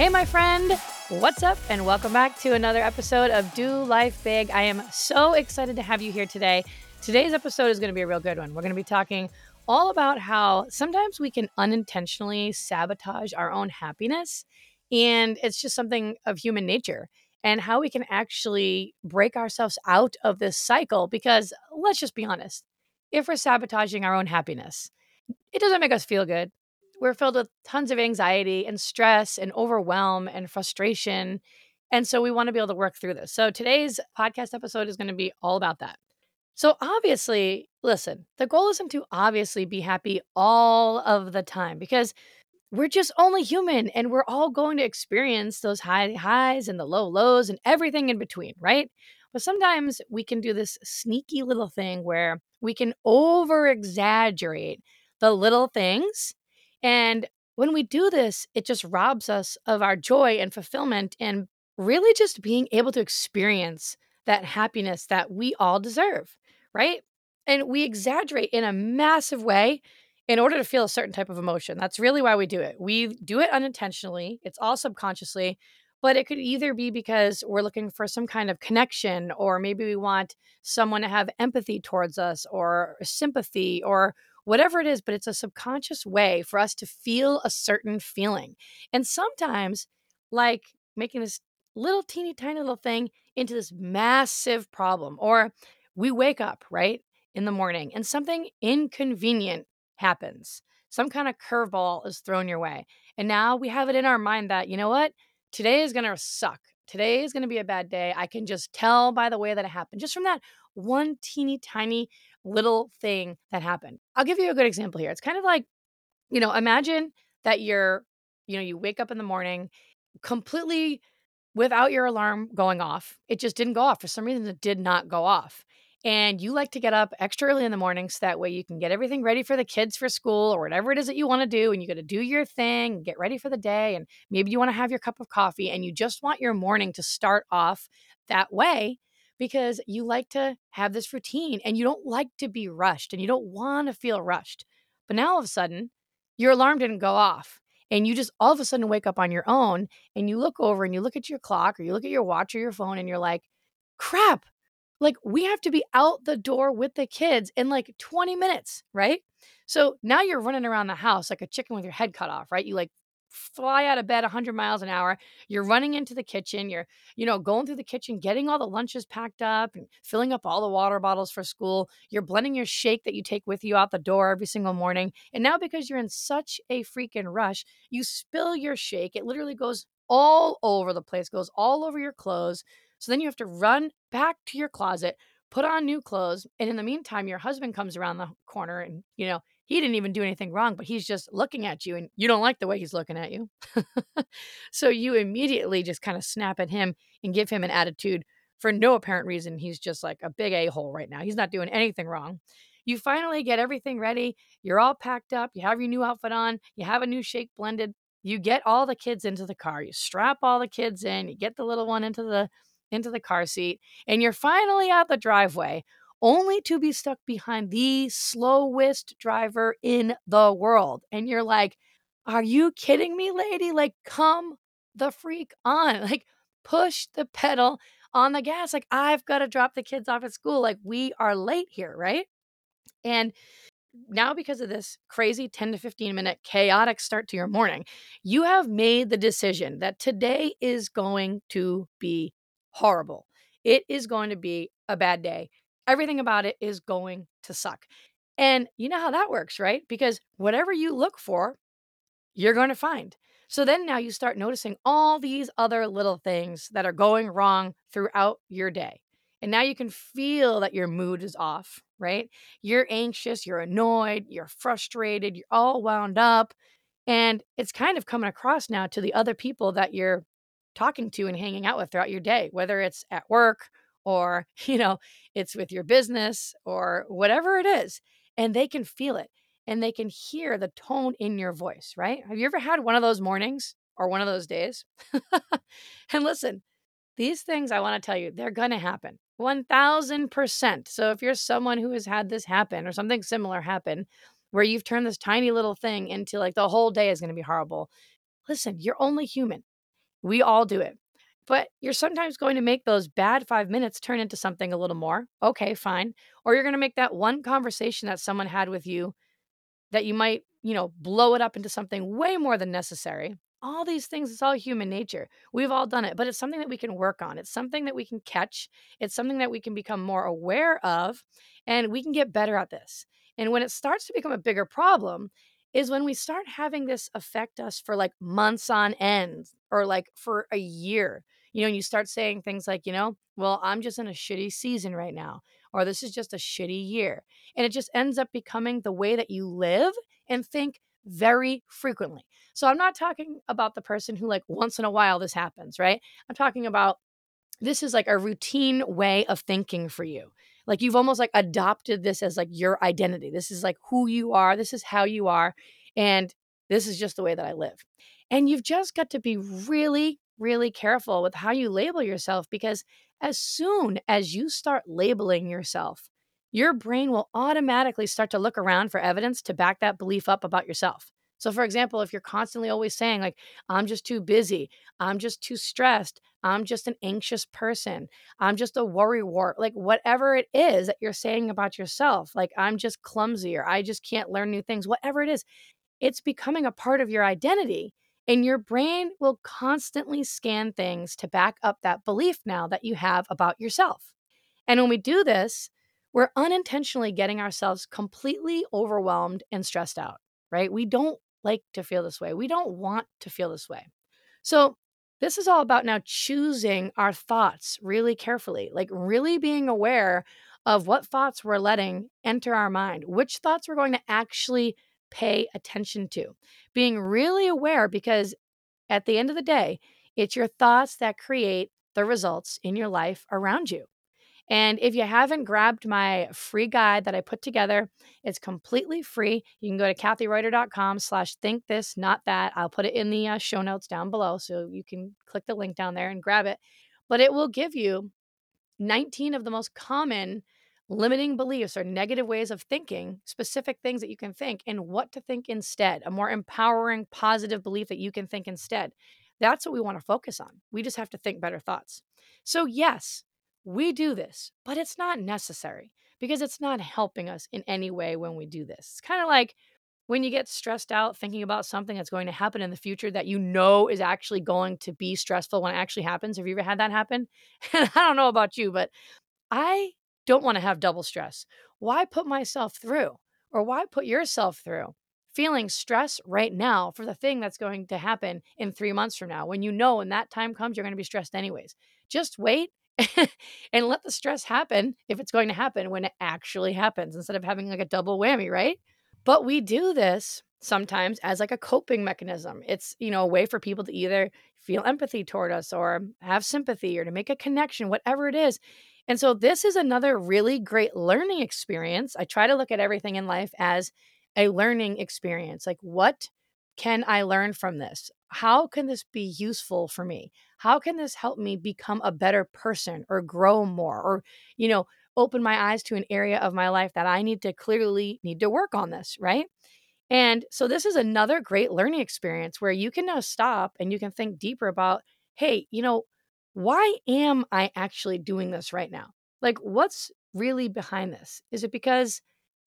Hey, my friend, what's up? And welcome back to another episode of Do Life Big. I am so excited to have you here today. Today's episode is going to be a real good one. We're going to be talking all about how sometimes we can unintentionally sabotage our own happiness and it's just something of human nature and how we can actually break ourselves out of this cycle. Because let's just be honest if we're sabotaging our own happiness, it doesn't make us feel good. We're filled with tons of anxiety and stress and overwhelm and frustration. And so we want to be able to work through this. So today's podcast episode is going to be all about that. So, obviously, listen, the goal isn't to obviously be happy all of the time because we're just only human and we're all going to experience those high highs and the low lows and everything in between, right? But sometimes we can do this sneaky little thing where we can over exaggerate the little things. And when we do this, it just robs us of our joy and fulfillment and really just being able to experience that happiness that we all deserve, right? And we exaggerate in a massive way in order to feel a certain type of emotion. That's really why we do it. We do it unintentionally, it's all subconsciously, but it could either be because we're looking for some kind of connection, or maybe we want someone to have empathy towards us, or sympathy, or whatever it is, but it's a subconscious way for us to feel a certain feeling. And sometimes, like making this little teeny tiny little thing into this massive problem, or we wake up, right? In the morning and something inconvenient happens. Some kind of curveball is thrown your way. And now we have it in our mind that, you know what? Today is going to suck. Today is going to be a bad day. I can just tell by the way that it happened, just from that one teeny tiny little thing that happened. I'll give you a good example here. It's kind of like, you know, imagine that you're, you know, you wake up in the morning completely without your alarm going off. It just didn't go off. For some reason, it did not go off and you like to get up extra early in the morning so that way you can get everything ready for the kids for school or whatever it is that you want to do and you got to do your thing get ready for the day and maybe you want to have your cup of coffee and you just want your morning to start off that way because you like to have this routine and you don't like to be rushed and you don't want to feel rushed but now all of a sudden your alarm didn't go off and you just all of a sudden wake up on your own and you look over and you look at your clock or you look at your watch or your phone and you're like crap like we have to be out the door with the kids in like 20 minutes, right? So now you're running around the house like a chicken with your head cut off, right? You like fly out of bed 100 miles an hour you're running into the kitchen you're you know going through the kitchen getting all the lunches packed up and filling up all the water bottles for school you're blending your shake that you take with you out the door every single morning and now because you're in such a freaking rush you spill your shake it literally goes all over the place goes all over your clothes so then you have to run back to your closet, put on new clothes. And in the meantime, your husband comes around the corner and, you know, he didn't even do anything wrong, but he's just looking at you and you don't like the way he's looking at you. so you immediately just kind of snap at him and give him an attitude for no apparent reason. He's just like a big a hole right now. He's not doing anything wrong. You finally get everything ready. You're all packed up. You have your new outfit on. You have a new shake blended. You get all the kids into the car. You strap all the kids in. You get the little one into the into the car seat, and you're finally out the driveway, only to be stuck behind the slowest driver in the world. And you're like, are you kidding me, lady? Like, come the freak on. Like, push the pedal on the gas. Like, I've got to drop the kids off at school. Like, we are late here, right? And now because of this crazy 10 to 15 minute chaotic start to your morning, you have made the decision that today is going to be horrible. It is going to be a bad day. Everything about it is going to suck. And you know how that works, right? Because whatever you look for, you're going to find. So then now you start noticing all these other little things that are going wrong throughout your day. And now you can feel that your mood is off, right? You're anxious, you're annoyed, you're frustrated, you're all wound up. And it's kind of coming across now to the other people that you're talking to and hanging out with throughout your day, whether it's at work or, you know, it's with your business or whatever it is. And they can feel it and they can hear the tone in your voice, right? Have you ever had one of those mornings or one of those days? and listen, these things I want to tell you, they're going to happen 1000%. So if you're someone who has had this happen or something similar happen, where you've turned this tiny little thing into like the whole day is going to be horrible, listen, you're only human. We all do it. But you're sometimes going to make those bad five minutes turn into something a little more. Okay, fine. Or you're going to make that one conversation that someone had with you that you might, you know, blow it up into something way more than necessary. All these things, it's all human nature. We've all done it, but it's something that we can work on. It's something that we can catch. It's something that we can become more aware of, and we can get better at this. And when it starts to become a bigger problem, is when we start having this affect us for like months on end or like for a year. You know, you start saying things like, you know, well, I'm just in a shitty season right now, or this is just a shitty year. And it just ends up becoming the way that you live and think very frequently. So I'm not talking about the person who, like, once in a while this happens, right? I'm talking about this is like a routine way of thinking for you. Like you've almost like adopted this as like your identity. This is like who you are. This is how you are. And this is just the way that I live. And you've just got to be really, really careful with how you label yourself because as soon as you start labeling yourself, your brain will automatically start to look around for evidence to back that belief up about yourself. So, for example, if you're constantly always saying, like, I'm just too busy, I'm just too stressed, I'm just an anxious person, I'm just a worry wart, like, whatever it is that you're saying about yourself, like, I'm just clumsy or I just can't learn new things, whatever it is, it's becoming a part of your identity. And your brain will constantly scan things to back up that belief now that you have about yourself. And when we do this, we're unintentionally getting ourselves completely overwhelmed and stressed out, right? We don't like to feel this way. We don't want to feel this way. So, this is all about now choosing our thoughts really carefully, like really being aware of what thoughts we're letting enter our mind, which thoughts we're going to actually pay attention to. Being really aware because at the end of the day, it's your thoughts that create the results in your life around you. And if you haven't grabbed my free guide that I put together, it's completely free. You can go to kathireuter.com slash think this, not that. I'll put it in the uh, show notes down below. So you can click the link down there and grab it. But it will give you 19 of the most common limiting beliefs or negative ways of thinking, specific things that you can think, and what to think instead, a more empowering, positive belief that you can think instead. That's what we want to focus on. We just have to think better thoughts. So, yes, we do this, but it's not necessary because it's not helping us in any way when we do this. It's kind of like when you get stressed out thinking about something that's going to happen in the future that you know is actually going to be stressful when it actually happens. Have you ever had that happen? And I don't know about you, but I don't want to have double stress. Why put myself through or why put yourself through feeling stress right now for the thing that's going to happen in three months from now when you know when that time comes, you're going to be stressed anyways? Just wait and let the stress happen if it's going to happen when it actually happens instead of having like a double whammy, right? But we do this sometimes as like a coping mechanism. It's, you know, a way for people to either feel empathy toward us or have sympathy or to make a connection, whatever it is. And so this is another really great learning experience. I try to look at everything in life as a learning experience. Like, what can I learn from this? How can this be useful for me? How can this help me become a better person or grow more or, you know, open my eyes to an area of my life that I need to clearly need to work on this, right? And so this is another great learning experience where you can now stop and you can think deeper about, hey, you know, why am I actually doing this right now? Like, what's really behind this? Is it because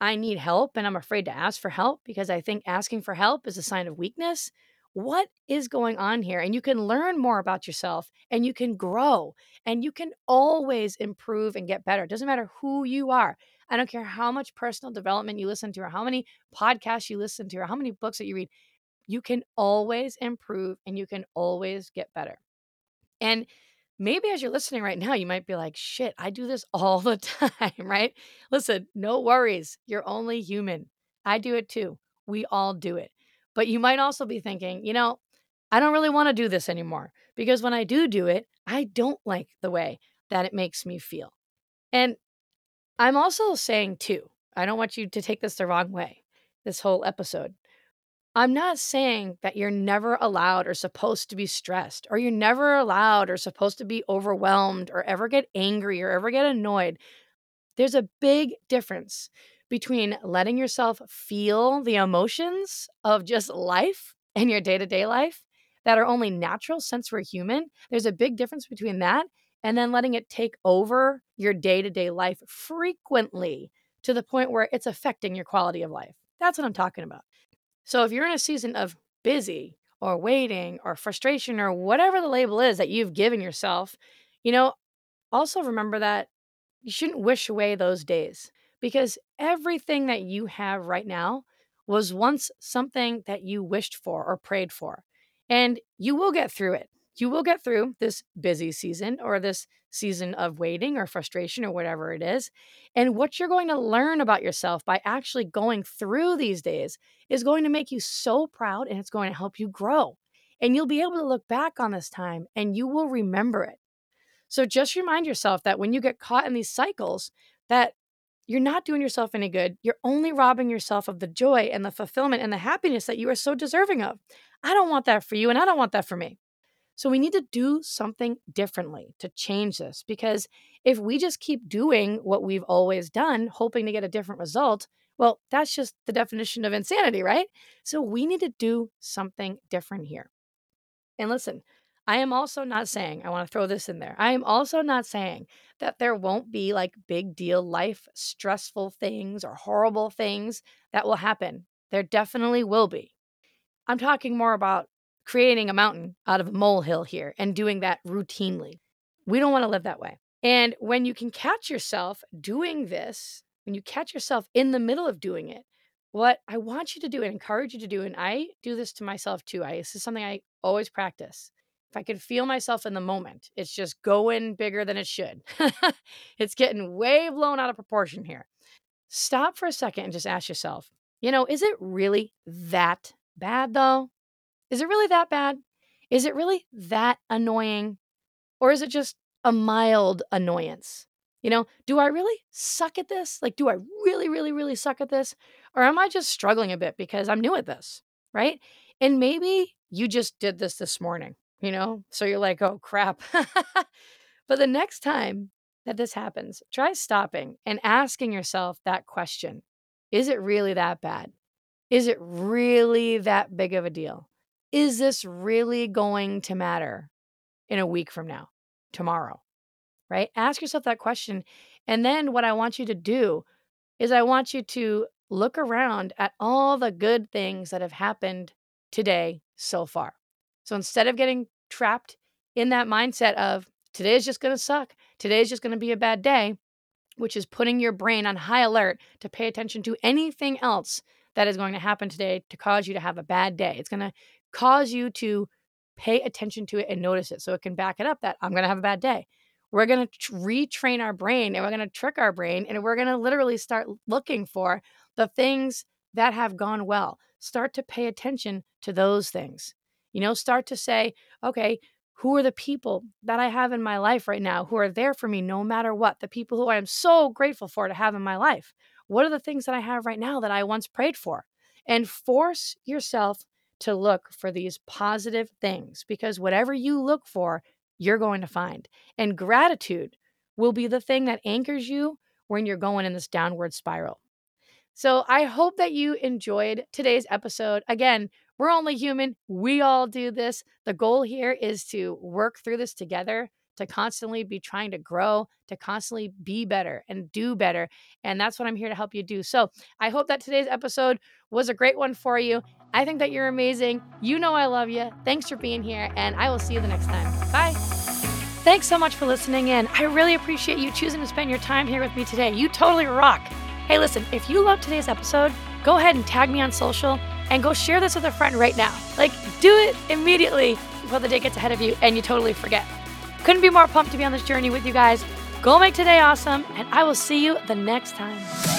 I need help and I'm afraid to ask for help because I think asking for help is a sign of weakness. What is going on here? And you can learn more about yourself and you can grow and you can always improve and get better. It doesn't matter who you are. I don't care how much personal development you listen to or how many podcasts you listen to or how many books that you read. You can always improve and you can always get better. And maybe as you're listening right now, you might be like, shit, I do this all the time, right? Listen, no worries. You're only human. I do it too. We all do it. But you might also be thinking, you know, I don't really want to do this anymore because when I do do it, I don't like the way that it makes me feel. And I'm also saying too, I don't want you to take this the wrong way, this whole episode. I'm not saying that you're never allowed or supposed to be stressed, or you're never allowed or supposed to be overwhelmed, or ever get angry, or ever get annoyed. There's a big difference between letting yourself feel the emotions of just life and your day to day life that are only natural since we're human. There's a big difference between that and then letting it take over your day to day life frequently to the point where it's affecting your quality of life. That's what I'm talking about. So if you're in a season of busy or waiting or frustration or whatever the label is that you've given yourself, you know, also remember that you shouldn't wish away those days because everything that you have right now was once something that you wished for or prayed for. And you will get through it. You will get through this busy season or this season of waiting or frustration or whatever it is. And what you're going to learn about yourself by actually going through these days is going to make you so proud and it's going to help you grow. And you'll be able to look back on this time and you will remember it. So just remind yourself that when you get caught in these cycles, that you're not doing yourself any good. You're only robbing yourself of the joy and the fulfillment and the happiness that you are so deserving of. I don't want that for you, and I don't want that for me. So we need to do something differently to change this because if we just keep doing what we've always done, hoping to get a different result, well, that's just the definition of insanity, right? So we need to do something different here. And listen, I am also not saying, I want to throw this in there. I am also not saying that there won't be like big deal life stressful things or horrible things that will happen. There definitely will be. I'm talking more about creating a mountain out of a molehill here and doing that routinely. We don't want to live that way. And when you can catch yourself doing this, when you catch yourself in the middle of doing it, what I want you to do and encourage you to do, and I do this to myself too. I this is something I always practice. If I can feel myself in the moment, it's just going bigger than it should. it's getting way blown out of proportion here. Stop for a second and just ask yourself, you know, is it really that bad though? Is it really that bad? Is it really that annoying? Or is it just a mild annoyance? You know, do I really suck at this? Like, do I really, really, really suck at this? Or am I just struggling a bit because I'm new at this? Right. And maybe you just did this this morning, you know? So you're like, oh crap. but the next time that this happens, try stopping and asking yourself that question Is it really that bad? Is it really that big of a deal? Is this really going to matter in a week from now, tomorrow? Right? Ask yourself that question. And then what I want you to do is I want you to look around at all the good things that have happened today so far. So instead of getting trapped in that mindset of today is just going to suck, today is just going to be a bad day, which is putting your brain on high alert to pay attention to anything else that is going to happen today to cause you to have a bad day. It's going to cause you to pay attention to it and notice it so it can back it up that I'm going to have a bad day. We're going to retrain our brain and we're going to trick our brain and we're going to literally start looking for the things that have gone well. Start to pay attention to those things. You know, start to say, okay, who are the people that I have in my life right now who are there for me no matter what? The people who I am so grateful for to have in my life. What are the things that I have right now that I once prayed for? And force yourself to look for these positive things because whatever you look for, you're going to find. And gratitude will be the thing that anchors you when you're going in this downward spiral. So I hope that you enjoyed today's episode. Again, we're only human. We all do this. The goal here is to work through this together to constantly be trying to grow, to constantly be better and do better. And that's what I'm here to help you do. So I hope that today's episode was a great one for you. I think that you're amazing. You know I love you. Thanks for being here, and I will see you the next time. Bye. Thanks so much for listening in. I really appreciate you choosing to spend your time here with me today. You totally rock. Hey, listen, if you love today's episode, go ahead and tag me on social and go share this with a friend right now. Like, do it immediately before the day gets ahead of you and you totally forget. Couldn't be more pumped to be on this journey with you guys. Go make today awesome, and I will see you the next time.